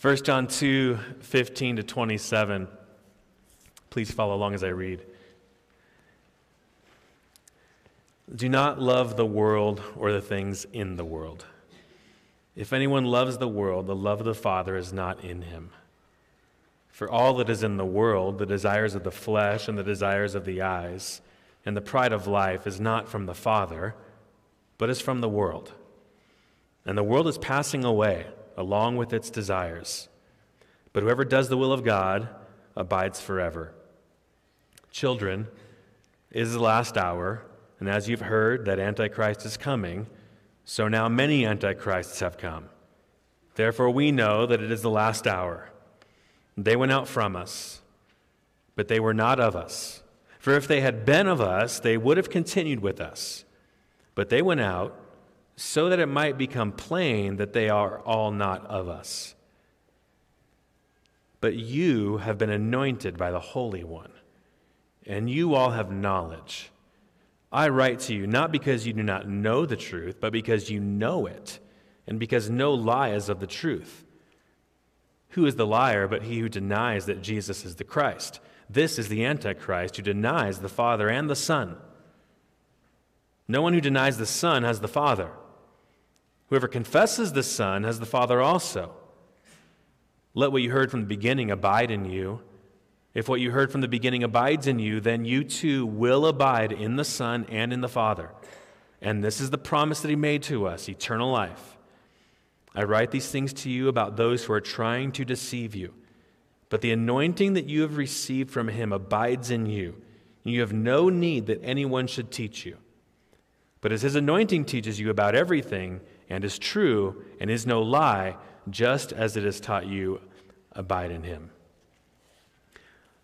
1 John 2 15 to 27. Please follow along as I read. Do not love the world or the things in the world. If anyone loves the world, the love of the Father is not in him. For all that is in the world, the desires of the flesh and the desires of the eyes, and the pride of life, is not from the Father, but is from the world. And the world is passing away along with its desires. But whoever does the will of God abides forever. Children, it is the last hour. And as you've heard that Antichrist is coming, so now many Antichrists have come. Therefore, we know that it is the last hour. They went out from us, but they were not of us. For if they had been of us, they would have continued with us. But they went out so that it might become plain that they are all not of us. But you have been anointed by the Holy One, and you all have knowledge. I write to you not because you do not know the truth, but because you know it, and because no lie is of the truth. Who is the liar but he who denies that Jesus is the Christ? This is the Antichrist who denies the Father and the Son. No one who denies the Son has the Father. Whoever confesses the Son has the Father also. Let what you heard from the beginning abide in you. If what you heard from the beginning abides in you, then you too will abide in the Son and in the Father. And this is the promise that He made to us eternal life. I write these things to you about those who are trying to deceive you. But the anointing that you have received from Him abides in you, and you have no need that anyone should teach you. But as His anointing teaches you about everything, and is true, and is no lie, just as it has taught you, abide in Him.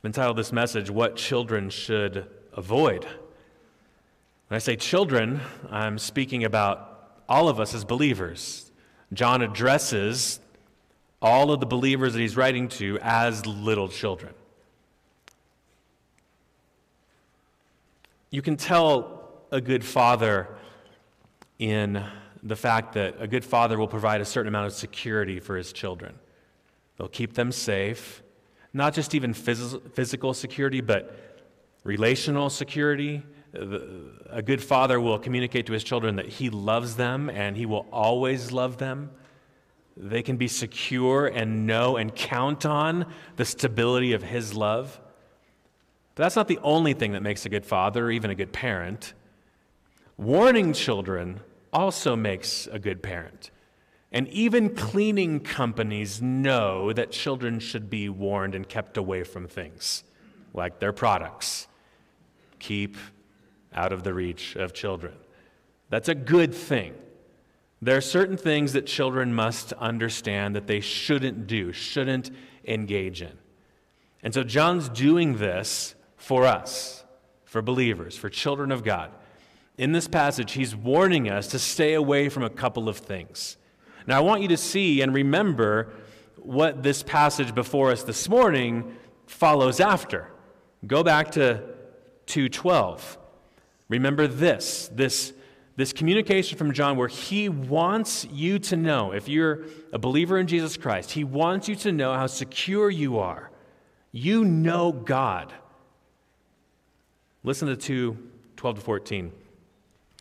I've entitled this message, What Children Should Avoid. When I say children, I'm speaking about all of us as believers. John addresses all of the believers that he's writing to as little children. You can tell a good father in the fact that a good father will provide a certain amount of security for his children. They'll keep them safe, not just even phys- physical security, but relational security. A good father will communicate to his children that he loves them and he will always love them. They can be secure and know and count on the stability of his love. But that's not the only thing that makes a good father or even a good parent. Warning children also makes a good parent. And even cleaning companies know that children should be warned and kept away from things like their products. Keep out of the reach of children. That's a good thing. There are certain things that children must understand that they shouldn't do, shouldn't engage in. And so John's doing this for us, for believers, for children of God. In this passage, he's warning us to stay away from a couple of things. Now, I want you to see and remember what this passage before us this morning follows after. Go back to 2:12. Remember this, this this communication from John where he wants you to know if you're a believer in Jesus Christ, he wants you to know how secure you are. You know God. Listen to 2 12 to 14.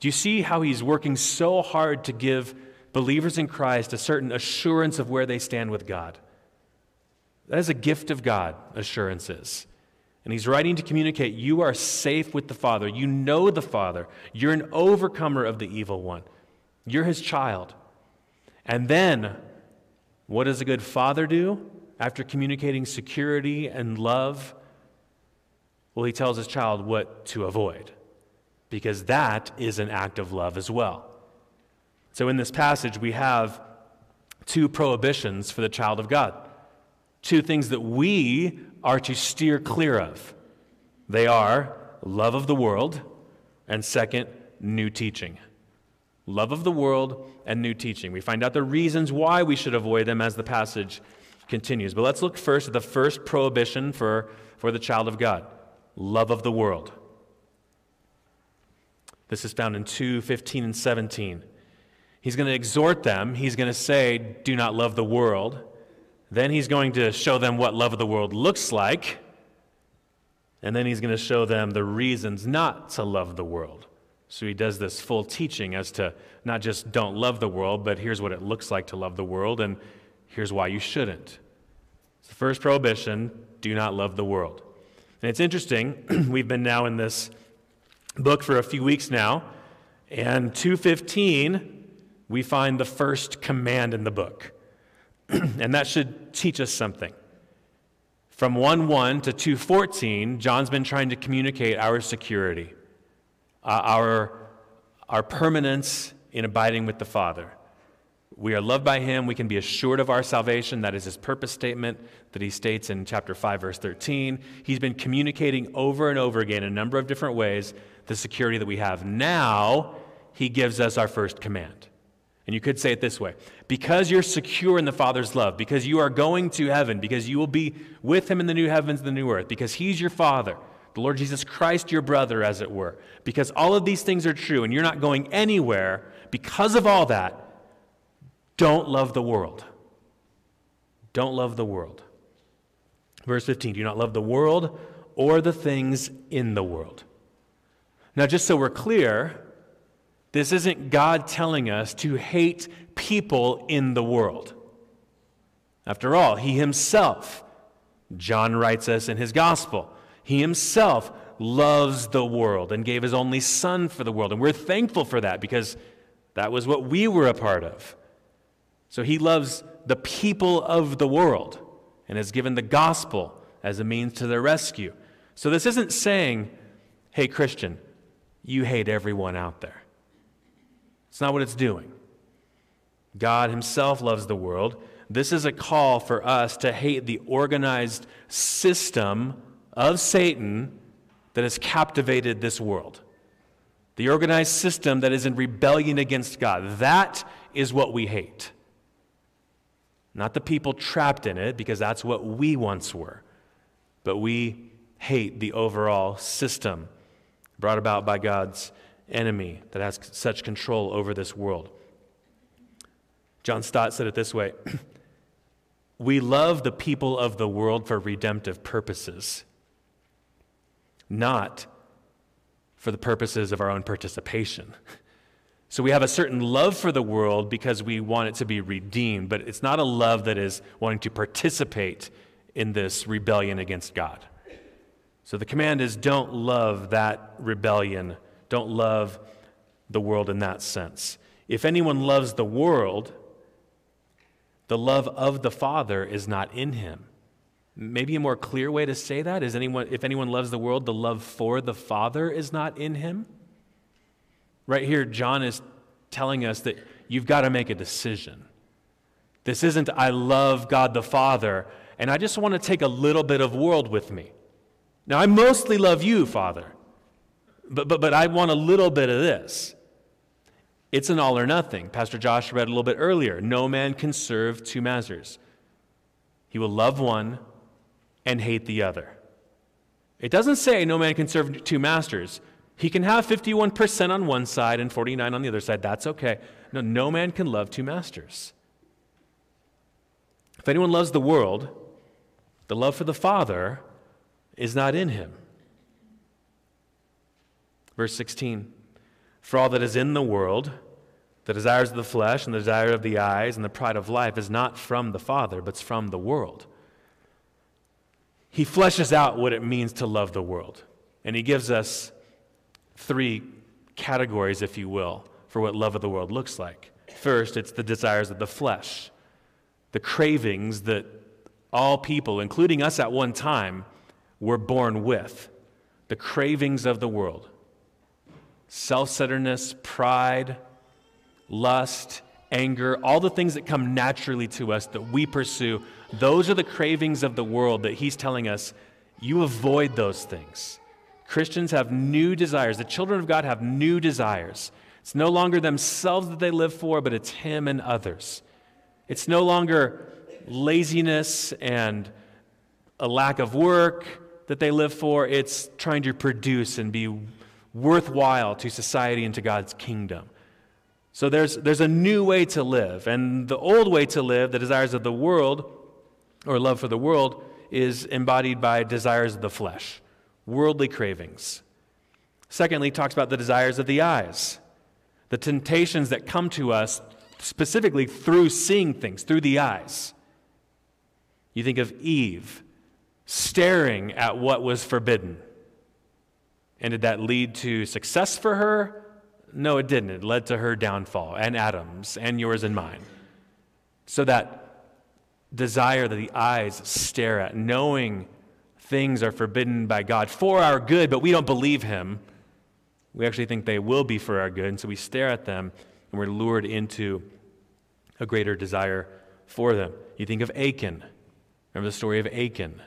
Do you see how he's working so hard to give believers in Christ a certain assurance of where they stand with God? That is a gift of God, assurances. And he's writing to communicate you are safe with the Father. You know the Father. You're an overcomer of the evil one. You're his child. And then, what does a good father do after communicating security and love? Well, he tells his child what to avoid because that is an act of love as well. So in this passage, we have two prohibitions for the child of God. two things that we are to steer clear of. They are love of the world, and second, new teaching. Love of the world and new teaching. We find out the reasons why we should avoid them as the passage continues. But let's look first at the first prohibition for, for the child of God love of the world. This is found in 2 15 and 17. He's going to exhort them. He's going to say, Do not love the world. Then he's going to show them what love of the world looks like. And then he's going to show them the reasons not to love the world. So he does this full teaching as to not just don't love the world, but here's what it looks like to love the world, and here's why you shouldn't. It's the first prohibition do not love the world. And it's interesting, we've been now in this book for a few weeks now, and 215, we find the first command in the book. and that should teach us something. From 1 1 to 214, John's been trying to communicate our security, uh, our, our permanence in abiding with the Father. We are loved by Him. We can be assured of our salvation. That is His purpose statement that He states in chapter 5, verse 13. He's been communicating over and over again in a number of different ways the security that we have. Now, He gives us our first command. And you could say it this way because you're secure in the Father's love, because you are going to heaven, because you will be with Him in the new heavens and the new earth, because He's your Father, the Lord Jesus Christ, your brother, as it were, because all of these things are true and you're not going anywhere, because of all that, don't love the world. Don't love the world. Verse 15 do you not love the world or the things in the world. Now, just so we're clear, this isn't God telling us to hate people in the world. After all, He Himself, John writes us in his gospel, He Himself loves the world and gave His only Son for the world. And we're thankful for that because that was what we were a part of. So He loves the people of the world and has given the gospel as a means to their rescue. So this isn't saying, hey, Christian, you hate everyone out there. It's not what it's doing. God Himself loves the world. This is a call for us to hate the organized system of Satan that has captivated this world. The organized system that is in rebellion against God. That is what we hate. Not the people trapped in it, because that's what we once were. But we hate the overall system brought about by God's enemy that has such control over this world. John Stott said it this way We love the people of the world for redemptive purposes, not for the purposes of our own participation. So we have a certain love for the world because we want it to be redeemed, but it's not a love that is wanting to participate in this rebellion against God. So the command is don't love that rebellion don't love the world in that sense. If anyone loves the world, the love of the Father is not in him. Maybe a more clear way to say that is anyone, if anyone loves the world, the love for the Father is not in him. Right here, John is telling us that you've got to make a decision. This isn't, I love God the Father, and I just want to take a little bit of world with me. Now, I mostly love you, Father. But, but, but I want a little bit of this. It's an all or nothing. Pastor Josh read a little bit earlier. No man can serve two masters. He will love one and hate the other. It doesn't say no man can serve two masters. He can have 51% on one side and 49 on the other side. That's okay. No, no man can love two masters. If anyone loves the world, the love for the Father is not in him. Verse 16 For all that is in the world, the desires of the flesh and the desire of the eyes and the pride of life is not from the Father, but it's from the world. He fleshes out what it means to love the world. And he gives us three categories, if you will, for what love of the world looks like. First, it's the desires of the flesh, the cravings that all people, including us at one time, were born with, the cravings of the world self centeredness, pride, lust, anger, all the things that come naturally to us that we pursue, those are the cravings of the world that he's telling us you avoid those things. Christians have new desires. The children of God have new desires. It's no longer themselves that they live for, but it's Him and others. It's no longer laziness and a lack of work that they live for, it's trying to produce and be worthwhile to society and to God's kingdom. So there's, there's a new way to live. And the old way to live, the desires of the world, or love for the world, is embodied by desires of the flesh, worldly cravings. Secondly, he talks about the desires of the eyes, the temptations that come to us specifically through seeing things, through the eyes. You think of Eve staring at what was forbidden. And did that lead to success for her? No, it didn't. It led to her downfall, and Adam's, and yours and mine. So that desire that the eyes stare at, knowing things are forbidden by God for our good, but we don't believe Him. We actually think they will be for our good, and so we stare at them and we're lured into a greater desire for them. You think of Achan. Remember the story of Achan?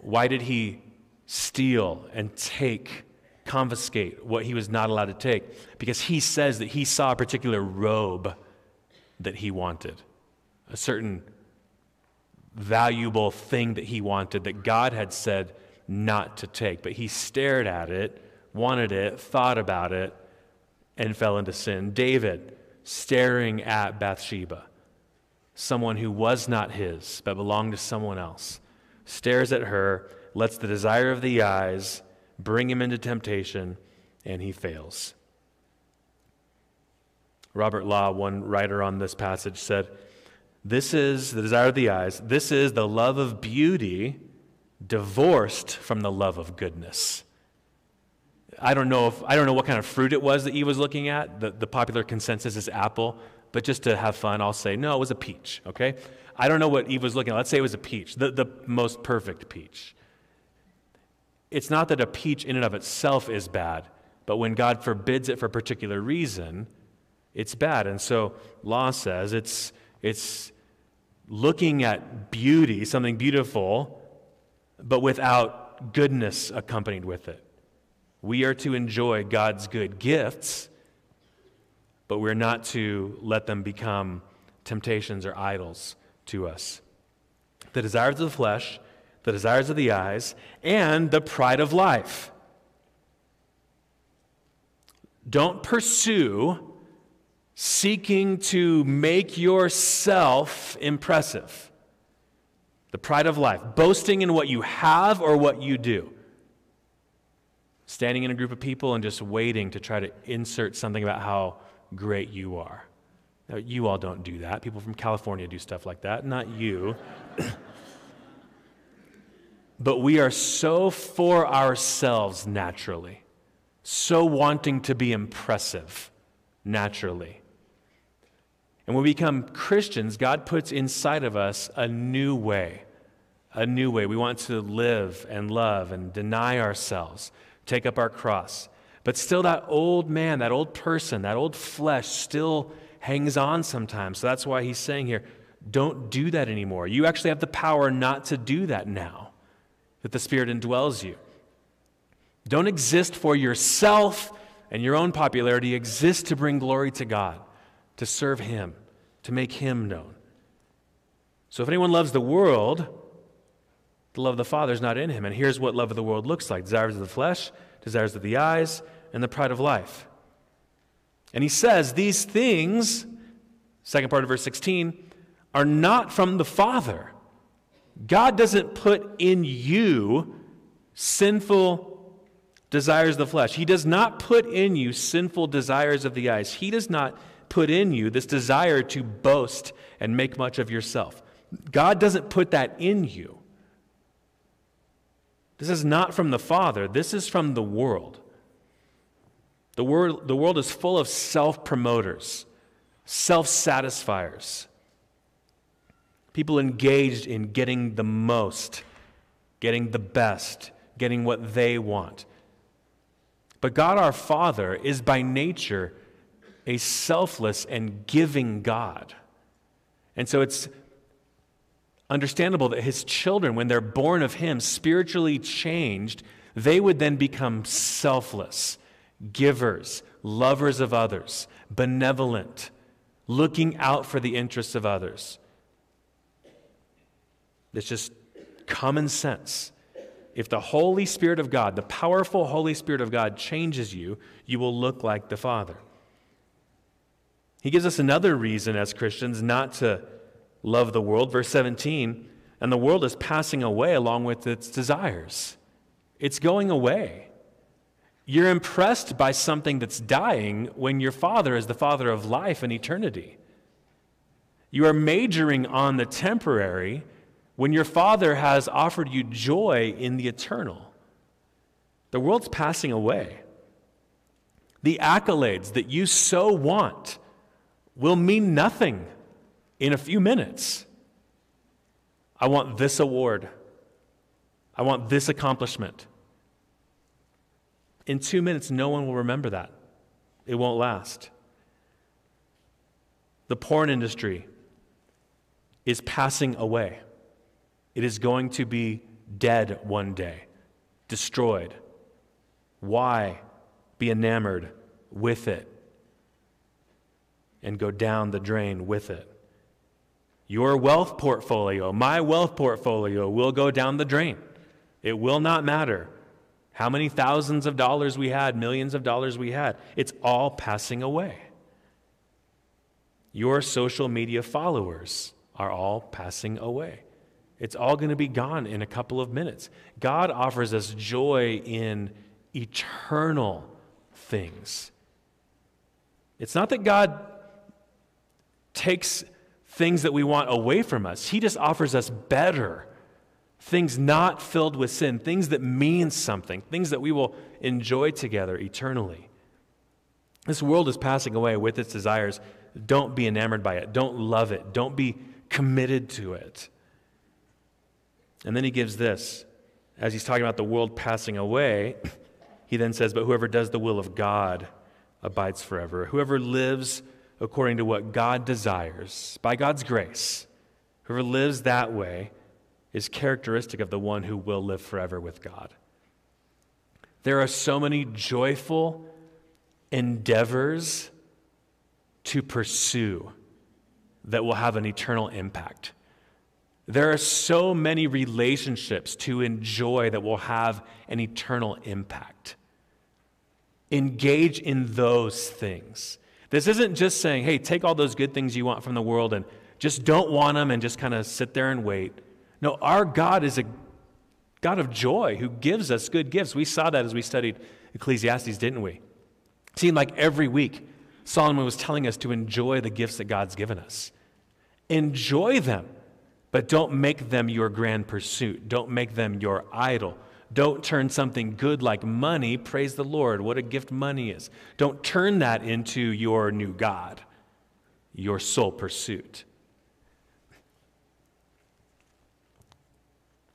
Why did he steal and take confiscate what he was not allowed to take because he says that he saw a particular robe that he wanted, a certain valuable thing that he wanted that God had said not to take. But he stared at it, wanted it, thought about it, and fell into sin. David staring at Bathsheba, someone who was not his but belonged to someone else, stares at her, lets the desire of the eyes bring him into temptation, and he fails. Robert Law, one writer on this passage, said, This is the desire of the eyes, this is the love of beauty divorced from the love of goodness. I don't know if I don't know what kind of fruit it was that Eve was looking at. The, the popular consensus is apple, but just to have fun, I'll say no, it was a peach. Okay, I don't know what Eve was looking at. Let's say it was a peach, the, the most perfect peach it's not that a peach in and of itself is bad, but when God forbids it for a particular reason, it's bad. And so law says it's, it's looking at beauty, something beautiful, but without goodness accompanied with it. We are to enjoy God's good gifts, but we're not to let them become temptations or idols to us. The desires of the flesh the desires of the eyes, and the pride of life. Don't pursue seeking to make yourself impressive. The pride of life, boasting in what you have or what you do. Standing in a group of people and just waiting to try to insert something about how great you are. Now, you all don't do that. People from California do stuff like that, not you. But we are so for ourselves naturally, so wanting to be impressive naturally. And when we become Christians, God puts inside of us a new way, a new way. We want to live and love and deny ourselves, take up our cross. But still, that old man, that old person, that old flesh still hangs on sometimes. So that's why he's saying here, don't do that anymore. You actually have the power not to do that now that the Spirit indwells you. Don't exist for yourself and your own popularity. Exist to bring glory to God, to serve Him, to make Him known. So if anyone loves the world, the love of the Father is not in him. And here's what love of the world looks like desires of the flesh, desires of the eyes, and the pride of life. And he says, These things, second part of verse 16, are not from the Father God doesn't put in you sinful desires of the flesh. He does not put in you sinful desires of the eyes. He does not put in you this desire to boast and make much of yourself. God doesn't put that in you. This is not from the Father, this is from the world. The world, the world is full of self promoters, self satisfiers People engaged in getting the most, getting the best, getting what they want. But God our Father is by nature a selfless and giving God. And so it's understandable that his children, when they're born of him, spiritually changed, they would then become selfless, givers, lovers of others, benevolent, looking out for the interests of others. It's just common sense. If the Holy Spirit of God, the powerful Holy Spirit of God, changes you, you will look like the Father. He gives us another reason as Christians not to love the world. Verse 17, and the world is passing away along with its desires. It's going away. You're impressed by something that's dying when your Father is the Father of life and eternity. You are majoring on the temporary when your Father has offered you joy in the eternal. The world's passing away. The accolades that you so want will mean nothing in a few minutes. I want this award. I want this accomplishment. In two minutes, no one will remember that. It won't last. The porn industry is passing away. It is going to be dead one day, destroyed. Why be enamored with it and go down the drain with it? Your wealth portfolio, my wealth portfolio, will go down the drain. It will not matter how many thousands of dollars we had, millions of dollars we had. It's all passing away. Your social media followers are all passing away. It's all going to be gone in a couple of minutes. God offers us joy in eternal things. It's not that God takes things that we want away from us, He just offers us better things not filled with sin, things that mean something, things that we will enjoy together eternally. This world is passing away with its desires. Don't be enamored by it. Don't love it. Don't be committed to it. And then he gives this. As he's talking about the world passing away, he then says, But whoever does the will of God abides forever. Whoever lives according to what God desires, by God's grace, whoever lives that way, is characteristic of the one who will live forever with God. There are so many joyful endeavors to pursue that will have an eternal impact. There are so many relationships to enjoy that will have an eternal impact. Engage in those things. This isn't just saying, hey, take all those good things you want from the world and just don't want them and just kind of sit there and wait. No, our God is a God of joy who gives us good gifts. We saw that as we studied Ecclesiastes, didn't we? It seemed like every week Solomon was telling us to enjoy the gifts that God's given us. Enjoy them, but don't make them your grand pursuit. Don't make them your idol. Don't turn something good like money, praise the Lord, what a gift money is. Don't turn that into your new God, your sole pursuit.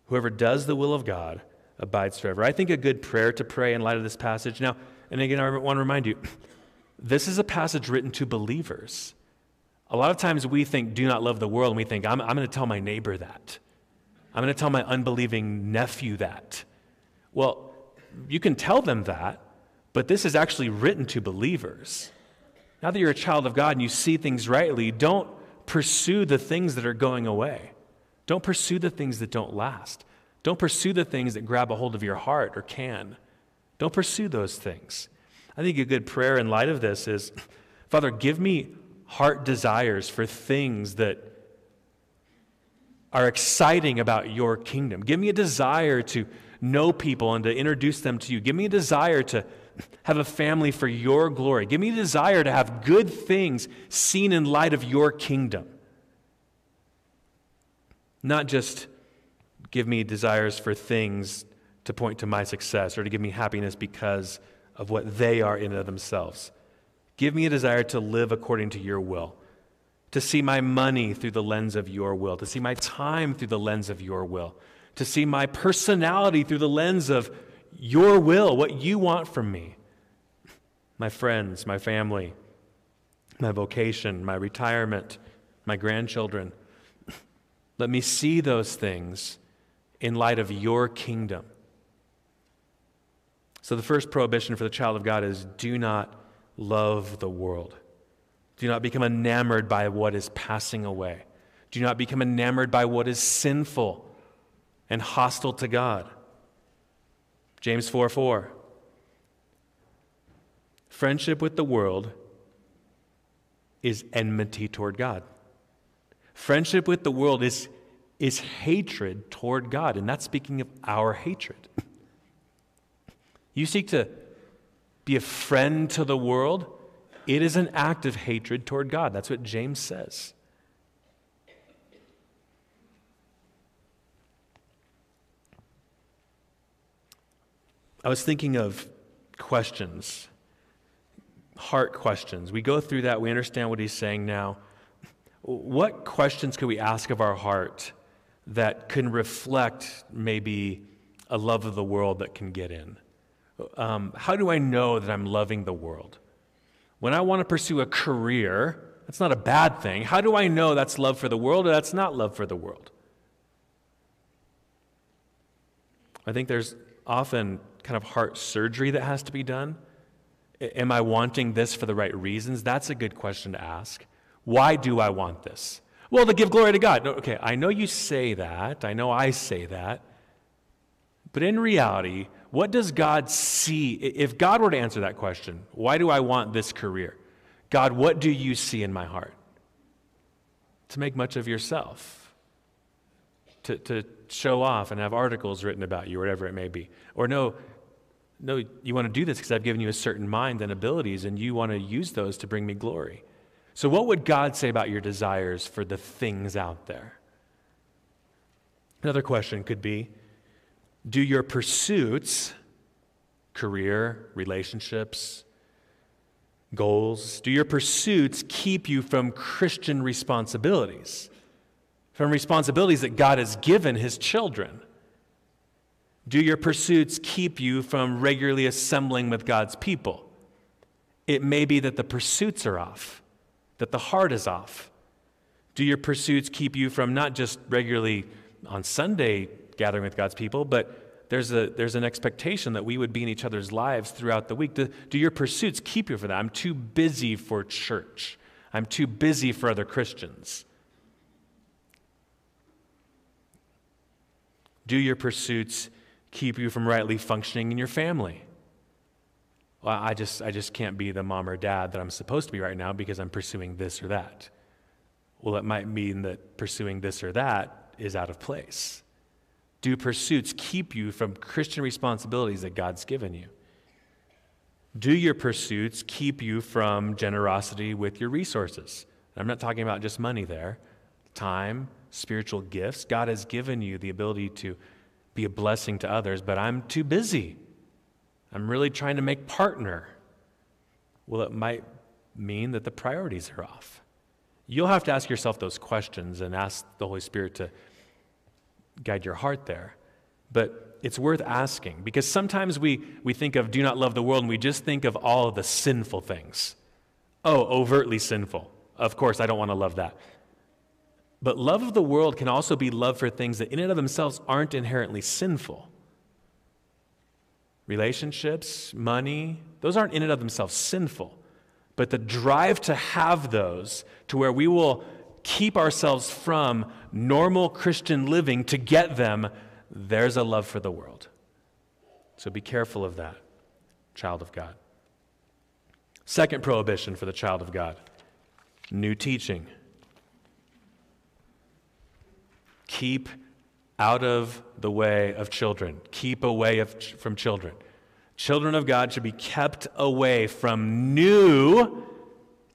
Whoever does the will of God abides forever. I think a good prayer to pray in light of this passage. Now, and again, I want to remind you this is a passage written to believers. A lot of times we think, do not love the world, and we think, I'm, I'm going to tell my neighbor that. I'm going to tell my unbelieving nephew that. Well, you can tell them that, but this is actually written to believers. Now that you're a child of God and you see things rightly, don't pursue the things that are going away. Don't pursue the things that don't last. Don't pursue the things that grab a hold of your heart or can. Don't pursue those things. I think a good prayer in light of this is Father, give me heart desires for things that are exciting about your kingdom. Give me a desire to know people and to introduce them to you. Give me a desire to have a family for your glory. Give me a desire to have good things seen in light of your kingdom. Not just give me desires for things to point to my success or to give me happiness because of what they are in themselves. Give me a desire to live according to your will, to see my money through the lens of your will, to see my time through the lens of your will, to see my personality through the lens of your will, what you want from me. My friends, my family, my vocation, my retirement, my grandchildren. Let me see those things in light of your kingdom. So, the first prohibition for the child of God is do not love the world. Do not become enamored by what is passing away. Do not become enamored by what is sinful and hostile to God. James 4 4. Friendship with the world is enmity toward God. Friendship with the world is, is hatred toward God, and that's speaking of our hatred. You seek to be a friend to the world, it is an act of hatred toward God. That's what James says. I was thinking of questions, heart questions. We go through that, we understand what he's saying now. What questions could we ask of our heart that can reflect maybe a love of the world that can get in? Um, how do I know that I'm loving the world? When I want to pursue a career, that's not a bad thing. How do I know that's love for the world or that's not love for the world? I think there's often kind of heart surgery that has to be done. Am I wanting this for the right reasons? That's a good question to ask. Why do I want this? Well, to give glory to God. No, okay, I know you say that. I know I say that. But in reality, what does God see? If God were to answer that question, why do I want this career? God, what do you see in my heart? To make much of yourself, to, to show off and have articles written about you, whatever it may be. Or no, no, you want to do this because I've given you a certain mind and abilities, and you want to use those to bring me glory. So, what would God say about your desires for the things out there? Another question could be do your pursuits, career, relationships, goals, do your pursuits keep you from Christian responsibilities? From responsibilities that God has given his children? Do your pursuits keep you from regularly assembling with God's people? It may be that the pursuits are off, that the heart is off. Do your pursuits keep you from not just regularly on Sunday gathering with God's people, but there's, a, there's an expectation that we would be in each other's lives throughout the week. Do, do your pursuits keep you for that? I'm too busy for church. I'm too busy for other Christians. Do your pursuits keep you from rightly functioning in your family? Well, I just, I just can't be the mom or dad that I'm supposed to be right now because I'm pursuing this or that. Well, it might mean that pursuing this or that is out of place. Do pursuits keep you from Christian responsibilities that God's given you? Do your pursuits keep you from generosity with your resources? I'm not talking about just money there, time, spiritual gifts. God has given you the ability to be a blessing to others, but I'm too busy. I'm really trying to make partner. Well, it might mean that the priorities are off. You'll have to ask yourself those questions and ask the Holy Spirit to guide your heart there. But it's worth asking because sometimes we, we think of do not love the world and we just think of all of the sinful things. Oh, overtly sinful. Of course, I don't want to love that. But love of the world can also be love for things that in and of themselves aren't inherently sinful. Relationships, money, those aren't in and of themselves sinful. But the drive to have those to where we will keep ourselves from normal Christian living to get them, there's a love for the world. So be careful of that, child of God. Second prohibition for the child of God new teaching. Keep out of the way of children. Keep away of, from children. Children of God should be kept away from new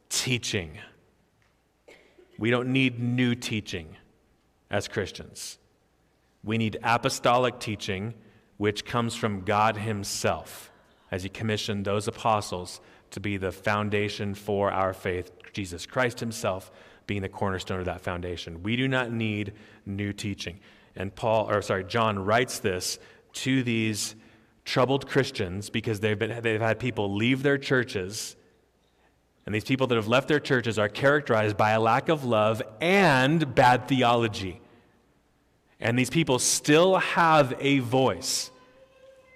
teaching. We don't need new teaching as Christians. We need apostolic teaching, which comes from God Himself, as He commissioned those apostles to be the foundation for our faith, Jesus Christ Himself being the cornerstone of that foundation. We do not need new teaching. And Paul, or sorry, John writes this to these troubled Christians because they've, been, they've had people leave their churches And these people that have left their churches are characterized by a lack of love and bad theology. And these people still have a voice.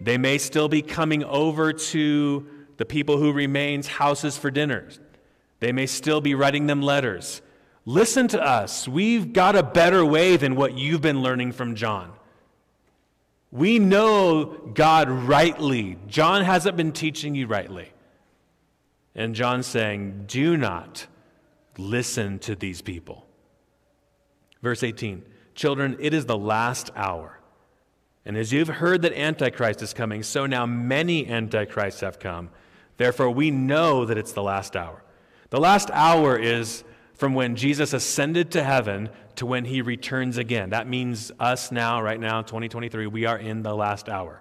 They may still be coming over to the people who remains houses for dinners. They may still be writing them letters. Listen to us. We've got a better way than what you've been learning from John. We know God rightly. John hasn't been teaching you rightly. And John's saying, do not listen to these people. Verse 18 Children, it is the last hour. And as you've heard that Antichrist is coming, so now many Antichrists have come. Therefore, we know that it's the last hour. The last hour is from when Jesus ascended to heaven to when he returns again. That means us now, right now, 2023, we are in the last hour.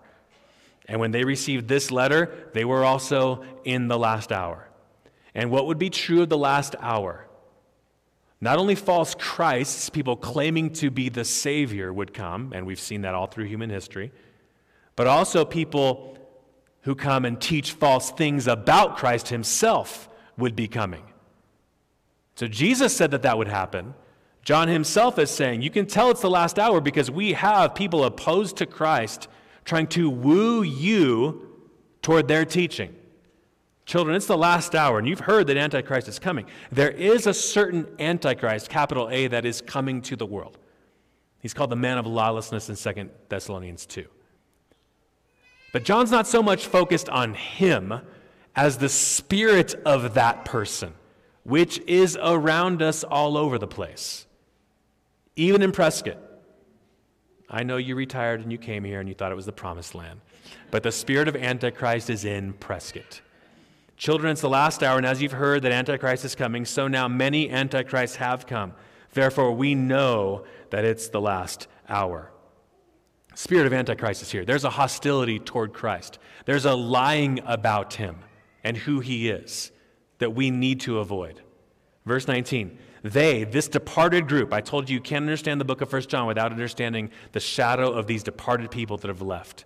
And when they received this letter, they were also in the last hour. And what would be true of the last hour? Not only false Christs, people claiming to be the Savior, would come, and we've seen that all through human history, but also people who come and teach false things about Christ himself would be coming. So Jesus said that that would happen. John himself is saying, You can tell it's the last hour because we have people opposed to Christ trying to woo you toward their teaching. Children, it's the last hour, and you've heard that Antichrist is coming. There is a certain Antichrist, capital A, that is coming to the world. He's called the man of lawlessness in 2 Thessalonians 2. But John's not so much focused on him as the spirit of that person, which is around us all over the place even in Prescott. I know you retired and you came here and you thought it was the promised land, but the spirit of Antichrist is in Prescott. Children, it's the last hour, and as you've heard that Antichrist is coming, so now many Antichrists have come. Therefore, we know that it's the last hour. Spirit of Antichrist is here. There's a hostility toward Christ. There's a lying about him and who he is that we need to avoid. Verse 19 they, this departed group, I told you you can't understand the book of First John without understanding the shadow of these departed people that have left.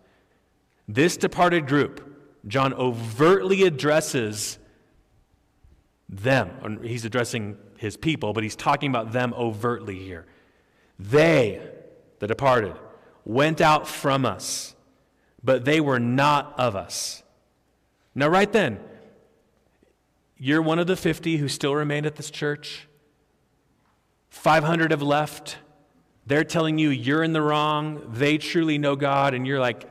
This departed group, John overtly addresses them. He's addressing his people, but he's talking about them overtly here. They, the departed, went out from us, but they were not of us. Now, right then, you're one of the 50 who still remain at this church. 500 have left. They're telling you you're in the wrong. They truly know God. And you're like,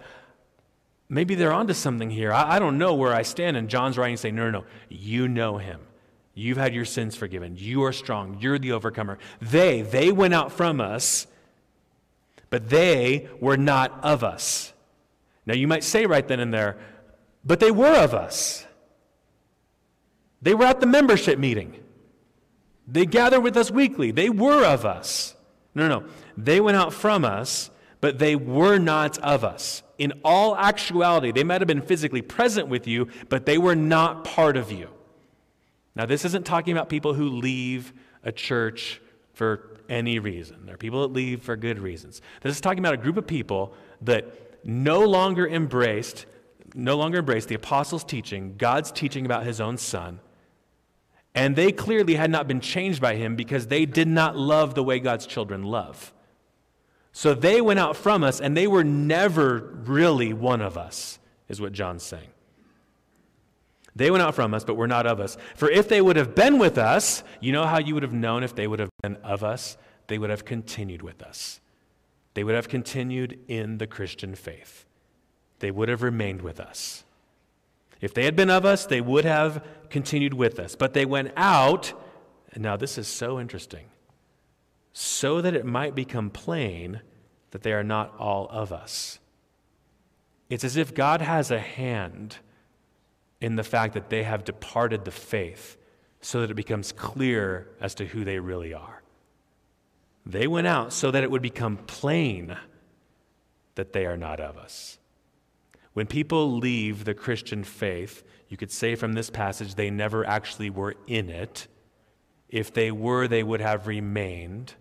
maybe they're onto something here. I, I don't know where I stand. And John's writing saying, no, no, no. You know him. You've had your sins forgiven. You are strong. You're the overcomer. They, they went out from us, but they were not of us. Now you might say right then and there, but they were of us. They were at the membership meeting. They gathered with us weekly. They were of us. No, no, no. They went out from us, but they were not of us. In all actuality, they might have been physically present with you, but they were not part of you. Now, this isn't talking about people who leave a church for any reason. There are people that leave for good reasons. This is talking about a group of people that no longer embraced, no longer embraced the apostles' teaching, God's teaching about his own son, and they clearly had not been changed by him because they did not love the way God's children love. So they went out from us and they were never really one of us, is what John's saying. They went out from us, but were not of us. For if they would have been with us, you know how you would have known if they would have been of us? They would have continued with us. They would have continued in the Christian faith. They would have remained with us. If they had been of us, they would have continued with us. But they went out, and now this is so interesting, so that it might become plain that they are not all of us. It's as if God has a hand in the fact that they have departed the faith so that it becomes clear as to who they really are. They went out so that it would become plain that they are not of us. When people leave the Christian faith, you could say from this passage they never actually were in it. If they were, they would have remained.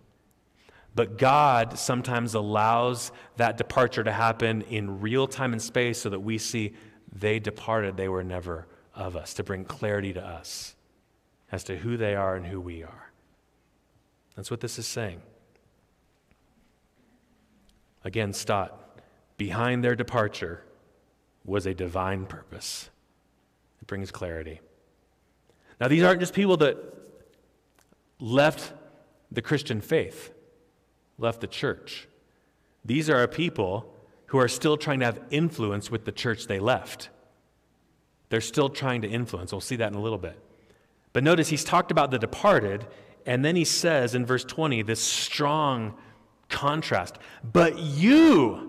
But God sometimes allows that departure to happen in real time and space so that we see they departed, they were never of us, to bring clarity to us. as to who they are and who we are. That's what this is saying. Again, Stott, behind their departure was a divine purpose. It brings clarity. Now, these aren't just people that left the Christian faith, left the church. These are people who are still trying to have influence with the church they left. They're still trying to influence. We'll see that in a little bit. But notice he's talked about the departed, and then he says in verse 20 this strong contrast. But you,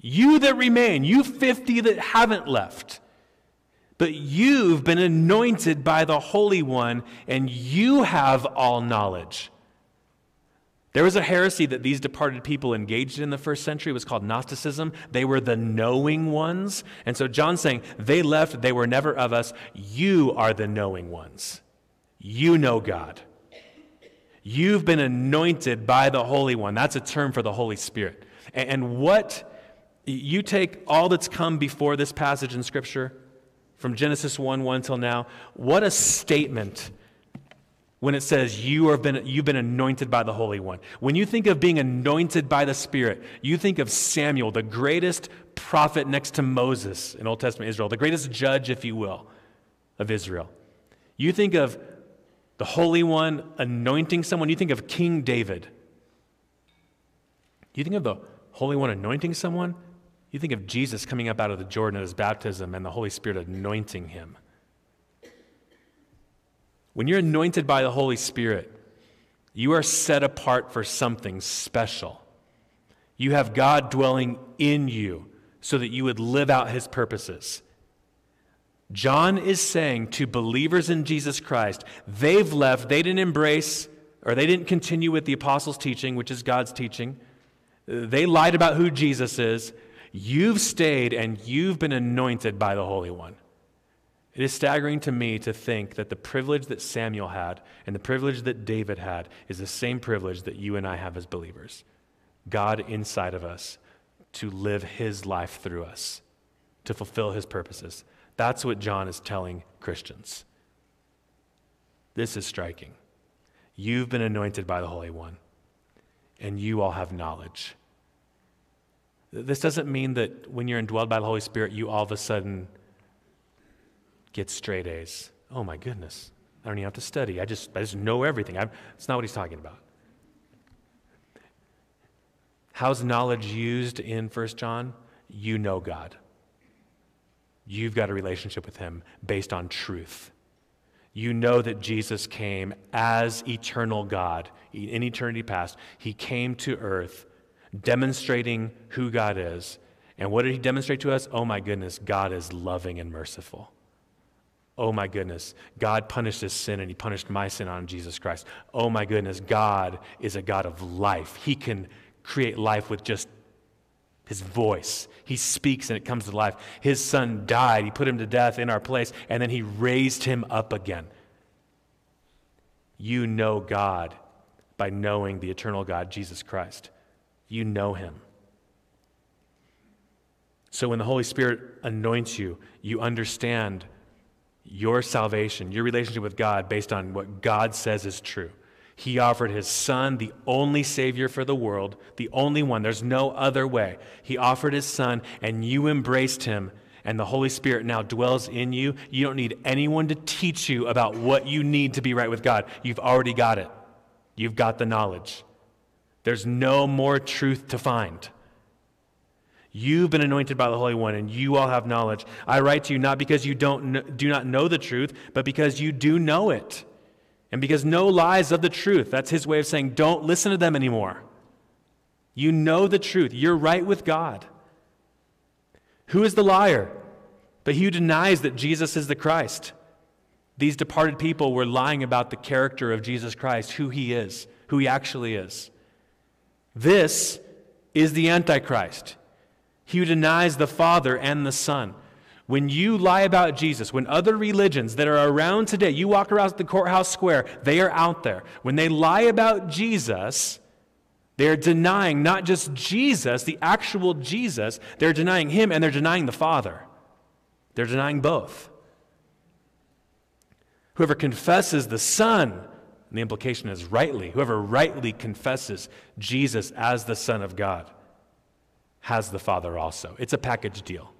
you that remain, you 50 that haven't left, but you've been anointed by the Holy One, and you have all knowledge. There was a heresy that these departed people engaged in the first century. It was called Gnosticism. They were the knowing ones. And so John's saying, they left, they were never of us. You are the knowing ones. You know God. You've been anointed by the Holy One. That's a term for the Holy Spirit. And what you take all that's come before this passage in Scripture, from Genesis 1 1 till now, what a statement when it says you have been, you've been anointed by the Holy One. When you think of being anointed by the Spirit, you think of Samuel, the greatest prophet next to Moses in Old Testament Israel, the greatest judge, if you will, of Israel. You think of the Holy One anointing someone, you think of King David. You think of the Holy One anointing someone, you think of Jesus coming up out of the Jordan at his baptism and the Holy Spirit anointing him. When you're anointed by the Holy Spirit, you are set apart for something special. You have God dwelling in you so that you would live out his purposes. John is saying to believers in Jesus Christ, they've left, they didn't embrace, or they didn't continue with the apostles' teaching, which is God's teaching. They lied about who Jesus is. You've stayed and you've been anointed by the Holy One. It is staggering to me to think that the privilege that Samuel had and the privilege that David had is the same privilege that you and I have as believers. God inside of us to live his life through us, to fulfill his purposes. That's what John is telling Christians. This is striking. You've been anointed by the Holy One, and you all have knowledge. This doesn't mean that when you're indwelled by the Holy Spirit, you all of a sudden get straight A's. Oh my goodness. I don't even have to study. I just, I just know everything. i it's not what he's talking about. How's knowledge used in 1 John? You know God. You've got a relationship with him based on truth. You know that Jesus came as eternal God in eternity past. He came to earth demonstrating who God is. And what did he demonstrate to us? Oh my goodness, God is loving and merciful. Oh my goodness, God punished his sin and he punished my sin on Jesus Christ. Oh my goodness, God is a God of life. He can create life with just his voice. He speaks and it comes to life. His son died, he put him to death in our place, and then he raised him up again. You know God by knowing the eternal God, Jesus Christ. You know him. So when the Holy Spirit anoints you, you understand your salvation, your relationship with God based on what God says is true. He offered his son, the only Savior for the world, the only one. There's no other way. He offered his son, and you embraced him, and the Holy Spirit now dwells in you. You don't need anyone to teach you about what you need to be right with God. You've already got it, you've got the knowledge. There's no more truth to find. You've been anointed by the Holy One, and you all have knowledge. I write to you not because you don't do not know the truth, but because you do know it. And because no lies of the truth. That's his way of saying, don't listen to them anymore. You know the truth. You're right with God. Who is the liar? But he who denies that Jesus is the Christ. These departed people were lying about the character of Jesus Christ, who he is, who he actually is. This is the Antichrist. He who denies the Father and the Son. When you lie about Jesus, when other religions that are around today, you walk around the courthouse square, they are out there. When they lie about Jesus, they're denying not just Jesus, the actual Jesus, they're denying him and they're denying the Father. They're denying both. Whoever confesses the Son, and the implication is rightly, whoever rightly confesses Jesus as the Son of God has the Father also. It's a package deal.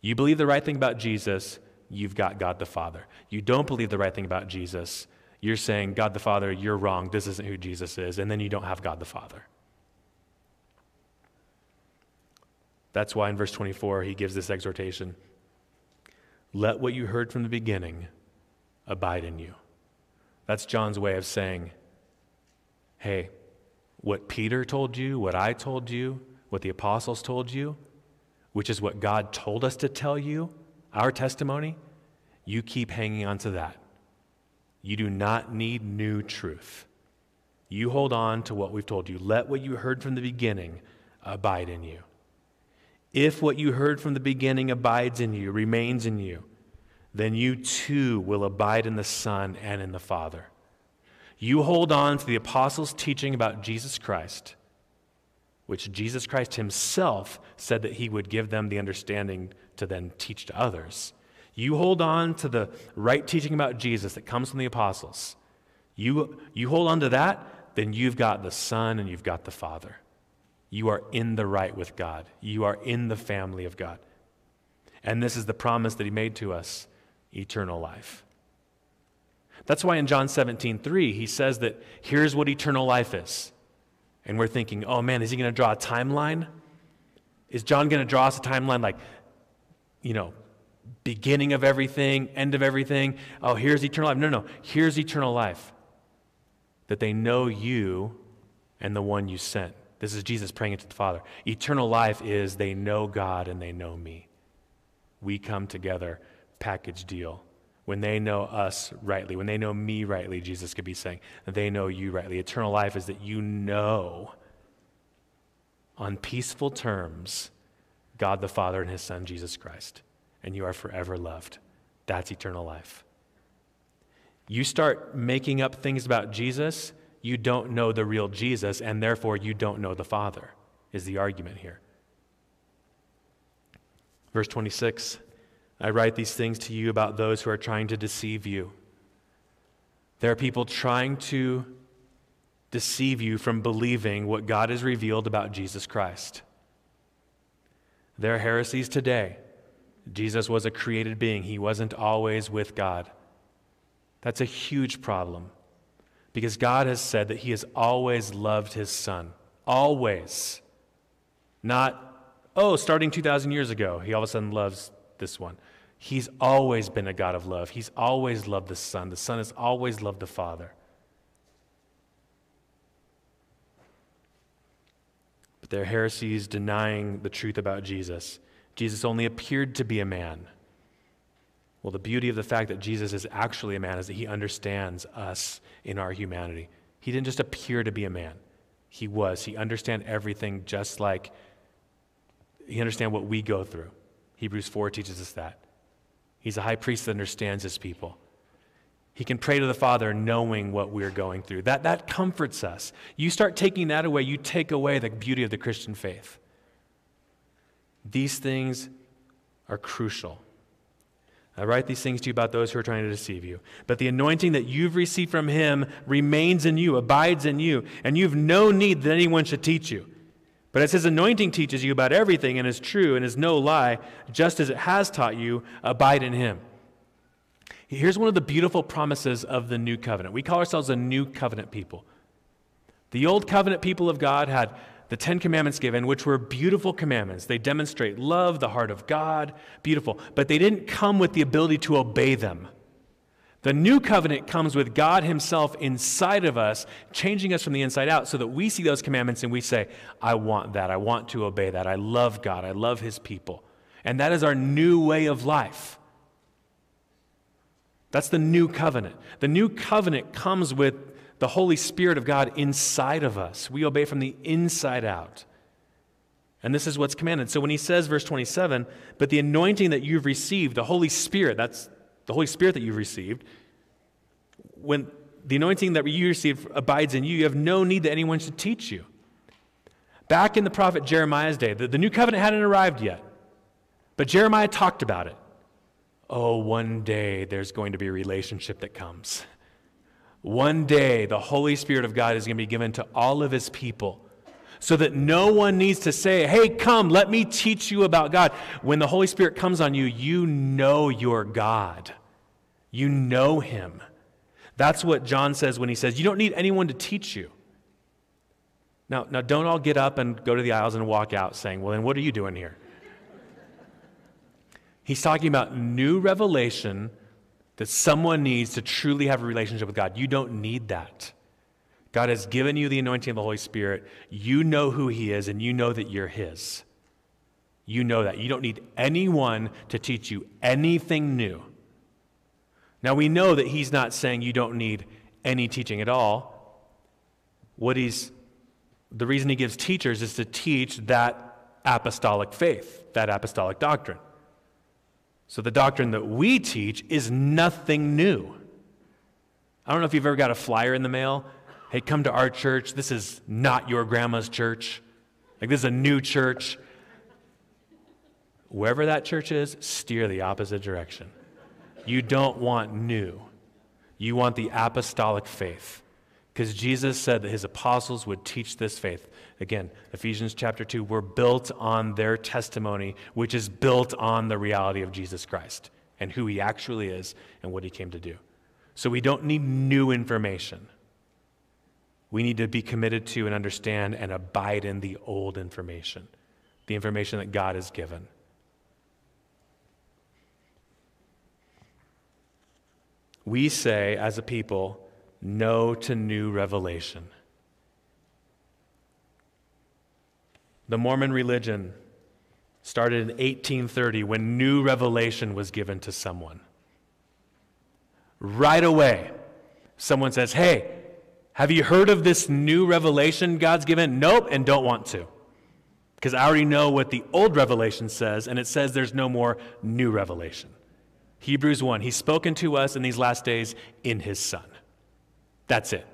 You believe the right thing about Jesus, you've got God the Father. You don't believe the right thing about Jesus, you're saying, God the Father, you're wrong. This isn't who Jesus is. And then you don't have God the Father. That's why in verse 24 he gives this exhortation Let what you heard from the beginning abide in you. That's John's way of saying, Hey, what Peter told you, what I told you, what the apostles told you, which is what God told us to tell you, our testimony, you keep hanging on to that. You do not need new truth. You hold on to what we've told you. Let what you heard from the beginning abide in you. If what you heard from the beginning abides in you, remains in you, then you too will abide in the Son and in the Father. You hold on to the apostles' teaching about Jesus Christ, which Jesus Christ himself said that he would give them the understanding to then teach to others. You hold on to the right teaching about Jesus that comes from the apostles. You, you hold on to that, then you've got the Son and you've got the Father. You are in the right with God. You are in the family of God. And this is the promise that He made to us eternal life. That's why in John 17, 3, He says that here's what eternal life is. And we're thinking, oh man, is He going to draw a timeline? Is John going to draw us a timeline like, you know, beginning of everything, end of everything? Oh, here's eternal life. No, no, here's eternal life. That they know you and the one you sent. This is Jesus praying it to the Father. Eternal life is they know God and they know me. We come together, package deal. When they know us rightly, when they know me rightly, Jesus could be saying, they know you rightly. Eternal life is that you know on peaceful terms God the Father and His Son, Jesus Christ, and you are forever loved. That's eternal life. You start making up things about Jesus, you don't know the real Jesus, and therefore you don't know the Father, is the argument here. Verse 26 I write these things to you about those who are trying to deceive you. There are people trying to deceive you from believing what God has revealed about Jesus Christ. There are heresies today. Jesus was a created being, he wasn't always with God. That's a huge problem. Because God has said that He has always loved His Son. Always. Not, oh, starting 2,000 years ago, He all of a sudden loves this one. He's always been a God of love. He's always loved the Son. The Son has always loved the Father. But there are heresies denying the truth about Jesus. Jesus only appeared to be a man. Well, the beauty of the fact that Jesus is actually a man is that he understands us in our humanity. He didn't just appear to be a man, he was. He understands everything just like he understands what we go through. Hebrews 4 teaches us that. He's a high priest that understands his people. He can pray to the Father knowing what we're going through. That, that comforts us. You start taking that away, you take away the beauty of the Christian faith. These things are crucial. I write these things to you about those who are trying to deceive you. But the anointing that you've received from him remains in you, abides in you, and you've no need that anyone should teach you. But as his anointing teaches you about everything and is true and is no lie, just as it has taught you, abide in him. Here's one of the beautiful promises of the new covenant. We call ourselves a new covenant people. The old covenant people of God had the Ten Commandments given, which were beautiful commandments. They demonstrate love, the heart of God, beautiful. But they didn't come with the ability to obey them. The new covenant comes with God Himself inside of us, changing us from the inside out so that we see those commandments and we say, I want that. I want to obey that. I love God. I love His people. And that is our new way of life. That's the new covenant. The new covenant comes with the Holy Spirit of God inside of us. We obey from the inside out. And this is what's commanded. So when he says, verse 27, but the anointing that you've received, the Holy Spirit, that's the Holy Spirit that you've received, when the anointing that you receive abides in you, you have no need that anyone should teach you. Back in the prophet Jeremiah's day, the, the new covenant hadn't arrived yet, but Jeremiah talked about it. oh, one day there's going to be a relationship that comes. One day the Holy Spirit of God is going to be given to all of his people so that no one needs to say, Hey, come, let me teach you about God. When the Holy Spirit comes on you, you know your God. You know him. That's what John says when he says, You don't need anyone to teach you. Now, now don't all get up and go to the aisles and walk out saying, Well, then what are you doing here? He's talking about new revelation that someone needs to truly have a relationship with God. You don't need that. God has given you the anointing of the Holy Spirit. You know who He is, and you know that you're His. You know that. You don't need anyone to teach you anything new. Now, we know that He's not saying you don't need any teaching at all. What He's, the reason He gives teachers is to teach that apostolic faith, that apostolic doctrine. So the doctrine that we teach is nothing new. I don't know if you've ever got a flyer in the mail. Hey, come to our church. This is not your grandma's church. Like, this is a new church. Wherever that church is, steer the opposite direction. You don't want new, you want the apostolic faith. Because Jesus said that his apostles would teach this faith. Again, Ephesians chapter 2, we're built on their testimony, which is built on the reality of Jesus Christ and who he actually is and what he came to do. So we don't need new information. We need to be committed to and understand and abide in the old information, the information that God has given. We say, as a people, no to new revelation. The Mormon religion started in 1830 when new revelation was given to someone. Right away, someone says, Hey, have you heard of this new revelation God's given? Nope, and don't want to. Because I already know what the old revelation says, and it says there's no more new revelation. Hebrews 1 He's spoken to us in these last days in His Son. That's it.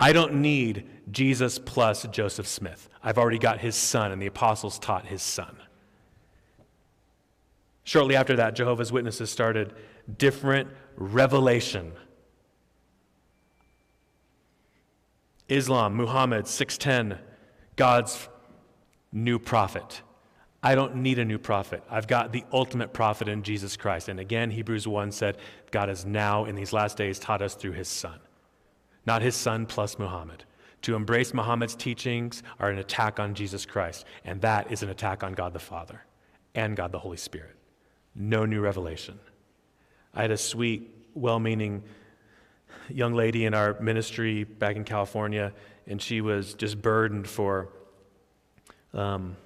I don't need Jesus plus Joseph Smith. I've already got his son, and the apostles taught his son. Shortly after that, Jehovah's Witnesses started different revelation. Islam, Muhammad, 610, God's new prophet. I don't need a new prophet. I've got the ultimate prophet in Jesus Christ. And again, Hebrews 1 said, God has now, in these last days, taught us through his son not his son plus Muhammad. To embrace Muhammad's teachings are an attack on Jesus Christ, and that is an attack on God the Father and God the Holy Spirit. No new revelation. I had a sweet, well meaning young lady in our ministry back in California, and she was just burdened for um,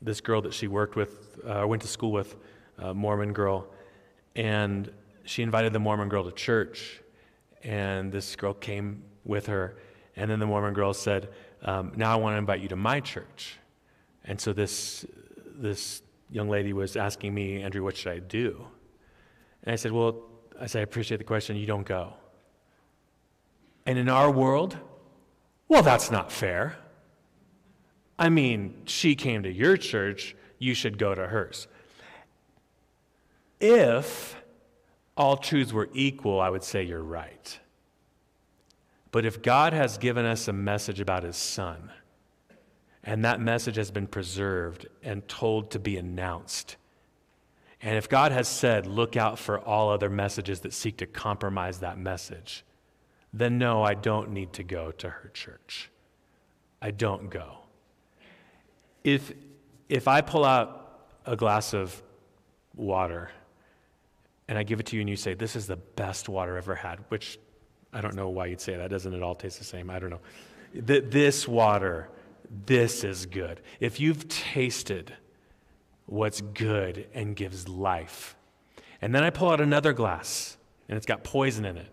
this girl that she worked with, uh, went to school with, a Mormon girl, and she invited the Mormon girl to church and this girl came with her. And then the Mormon girl said, um, Now I want to invite you to my church. And so this, this young lady was asking me, Andrew, what should I do? And I said, Well, I said, I appreciate the question. You don't go. And in our world, well, that's not fair. I mean, she came to your church, you should go to hers. If all truths were equal, I would say you're right. But if God has given us a message about his son, and that message has been preserved and told to be announced, and if God has said, look out for all other messages that seek to compromise that message, then no, I don't need to go to her church. I don't go. If, if I pull out a glass of water and I give it to you and you say, This is the best water I've ever had, which I don't know why you'd say that. Doesn't it all taste the same? I don't know. This water, this is good. If you've tasted what's good and gives life, and then I pull out another glass and it's got poison in it,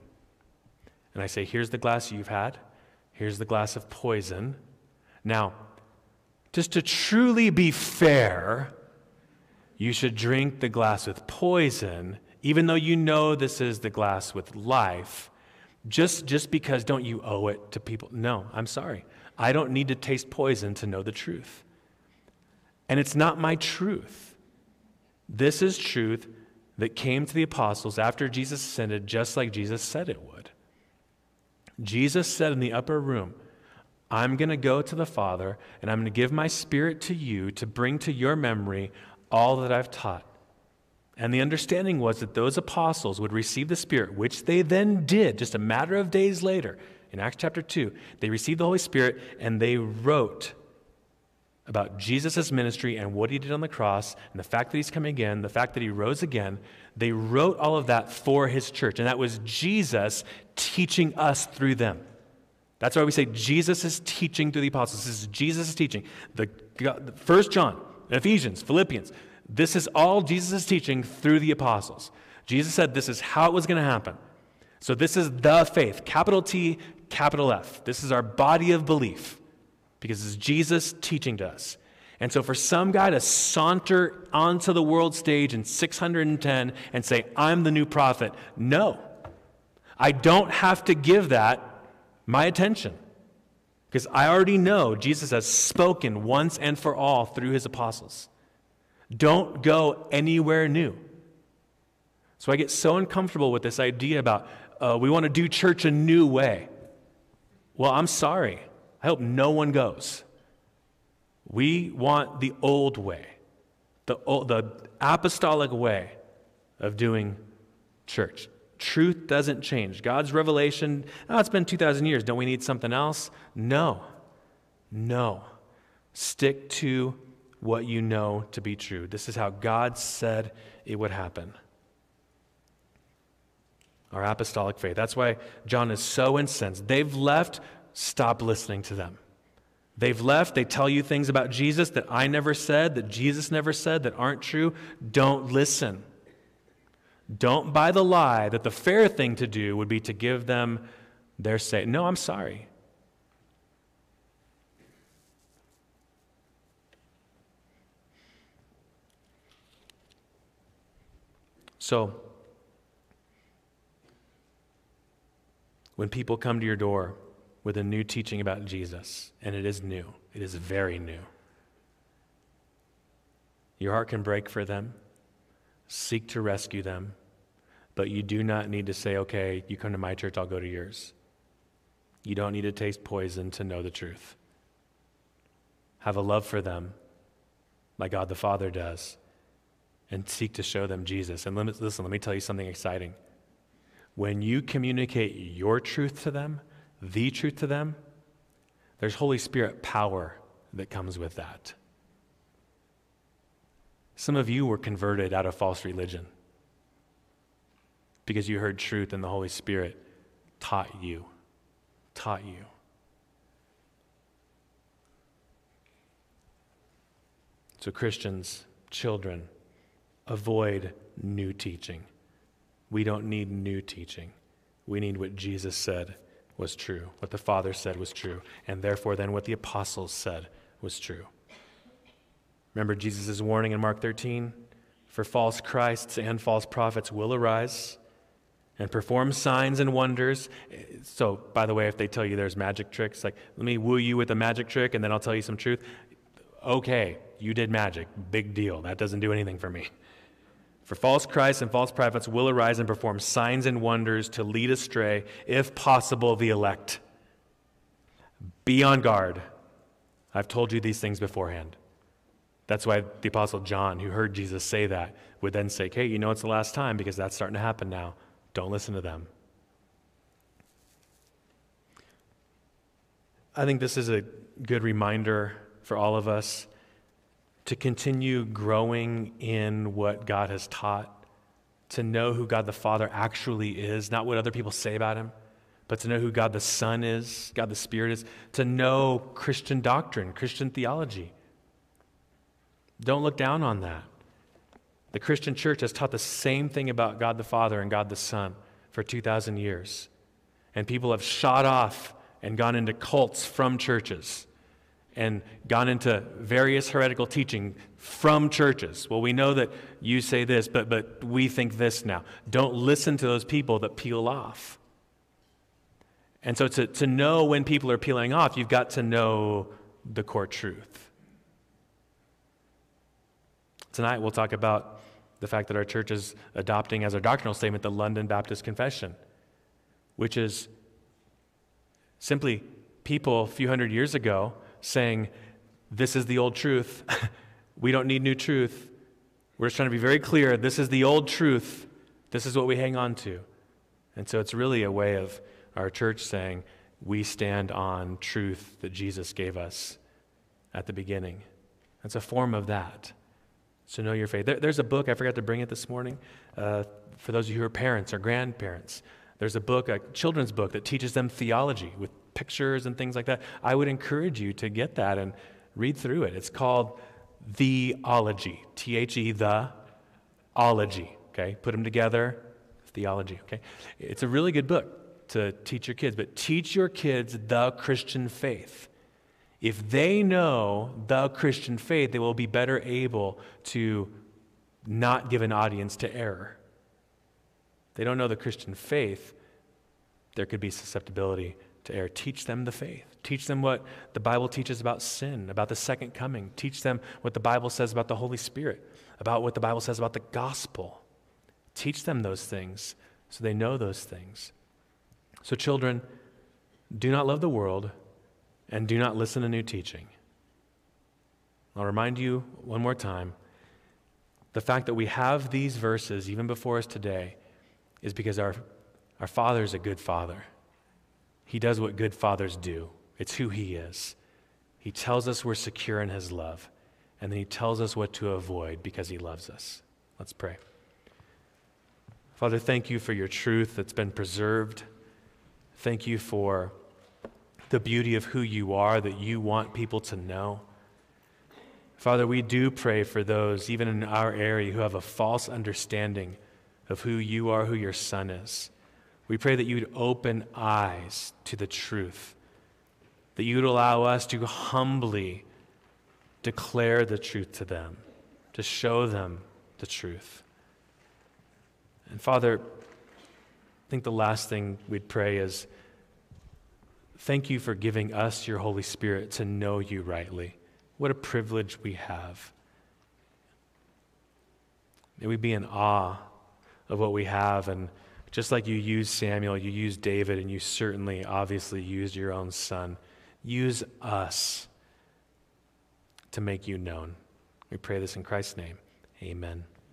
and I say, Here's the glass you've had, here's the glass of poison. Now, just to truly be fair, you should drink the glass with poison even though you know this is the glass with life, just, just because don't you owe it to people? No, I'm sorry. I don't need to taste poison to know the truth. And it's not my truth. This is truth that came to the apostles after Jesus ascended, just like Jesus said it would. Jesus said in the upper room, I'm going to go to the Father and I'm going to give my spirit to you to bring to your memory all that I've taught. And the understanding was that those apostles would receive the Spirit, which they then did just a matter of days later. In Acts chapter 2, they received the Holy Spirit and they wrote about Jesus' ministry and what he did on the cross and the fact that he's coming again, the fact that he rose again. They wrote all of that for his church. And that was Jesus teaching us through them. That's why we say Jesus is teaching through the apostles. This is Jesus' teaching. The, First John, Ephesians, Philippians. This is all Jesus' teaching through the apostles. Jesus said this is how it was going to happen. So this is the faith, capital T, capital F. This is our body of belief because it's Jesus teaching to us. And so, for some guy to saunter onto the world stage in 610 and say, I'm the new prophet, no. I don't have to give that my attention because I already know Jesus has spoken once and for all through his apostles. Don't go anywhere new. So I get so uncomfortable with this idea about uh, we want to do church a new way. Well, I'm sorry. I hope no one goes. We want the old way, the, old, the apostolic way of doing church. Truth doesn't change. God's revelation, oh, it's been 2,000 years. Don't we need something else? No. No. Stick to what you know to be true. This is how God said it would happen. Our apostolic faith. That's why John is so incensed. They've left stop listening to them. They've left, they tell you things about Jesus that I never said, that Jesus never said, that aren't true. Don't listen. Don't buy the lie that the fair thing to do would be to give them their say. No, I'm sorry. So, when people come to your door with a new teaching about Jesus, and it is new. It is very new. Your heart can break for them, seek to rescue them, but you do not need to say, okay, you come to my church, I'll go to yours. You don't need to taste poison to know the truth. Have a love for them, like God the Father does, and seek to show them Jesus. And listen, let me tell you something exciting. When you communicate your truth to them, the truth to them, there's Holy Spirit power that comes with that. Some of you were converted out of false religion because you heard truth and the Holy Spirit taught you. Taught you. So, Christians, children, avoid new teaching. We don't need new teaching. We need what Jesus said was true, what the Father said was true, and therefore then what the apostles said was true. Remember Jesus' warning in Mark 13? For false Christs and false prophets will arise and perform signs and wonders. So, by the way, if they tell you there's magic tricks, like, let me woo you with a magic trick and then I'll tell you some truth. Okay, you did magic. Big deal. That doesn't do anything for me. For false Christs and false prophets will arise and perform signs and wonders to lead astray, if possible, the elect. Be on guard. I've told you these things beforehand. That's why the Apostle John, who heard Jesus say that, would then say, Hey, you know it's the last time because that's starting to happen now. Don't listen to them. I think this is a good reminder for all of us to continue growing in what God has taught, to know who God the Father actually is, not what other people say about him, but to know who God the Son is, God the Spirit is, to know Christian doctrine, Christian theology. Don't look down on that. The Christian church has taught the same thing about God the Father and God the Son for 2,000 years. And people have shot off and gone into cults from churches and gone into various heretical teaching from churches. Well, we know that you say this, but, but we think this now. Don't listen to those people that peel off. And so, to, to know when people are peeling off, you've got to know the core truth. Tonight, we'll talk about the fact that our church is adopting as our doctrinal statement the London Baptist Confession, which is simply people a few hundred years ago saying, This is the old truth. we don't need new truth. We're just trying to be very clear. This is the old truth. This is what we hang on to. And so it's really a way of our church saying, We stand on truth that Jesus gave us at the beginning. It's a form of that. So know your faith. There, there's a book, I forgot to bring it this morning, uh, for those of you who are parents or grandparents. There's a book, a children's book, that teaches them theology with pictures and things like that. I would encourage you to get that and read through it. It's called Theology, T H E, the ology. Okay, put them together, theology. Okay, it's a really good book to teach your kids, but teach your kids the Christian faith. If they know the Christian faith, they will be better able to not give an audience to error. They don't know the Christian faith, there could be susceptibility to error. Teach them the faith. Teach them what the Bible teaches about sin, about the second coming. Teach them what the Bible says about the Holy Spirit, about what the Bible says about the gospel. Teach them those things so they know those things. So, children, do not love the world and do not listen to new teaching. I'll remind you one more time the fact that we have these verses even before us today is because our, our Father is a good Father. He does what good fathers do, it's who He is. He tells us we're secure in His love, and then He tells us what to avoid because He loves us. Let's pray. Father, thank you for your truth that's been preserved. Thank you for the beauty of who you are that you want people to know. Father, we do pray for those, even in our area, who have a false understanding of who you are, who your son is. We pray that you would open eyes to the truth, that you would allow us to humbly declare the truth to them, to show them the truth. And Father, I think the last thing we'd pray is Thank you for giving us your Holy Spirit to know you rightly. What a privilege we have. May we be in awe of what we have. And just like you used Samuel, you used David, and you certainly, obviously, used your own son. Use us to make you known. We pray this in Christ's name. Amen.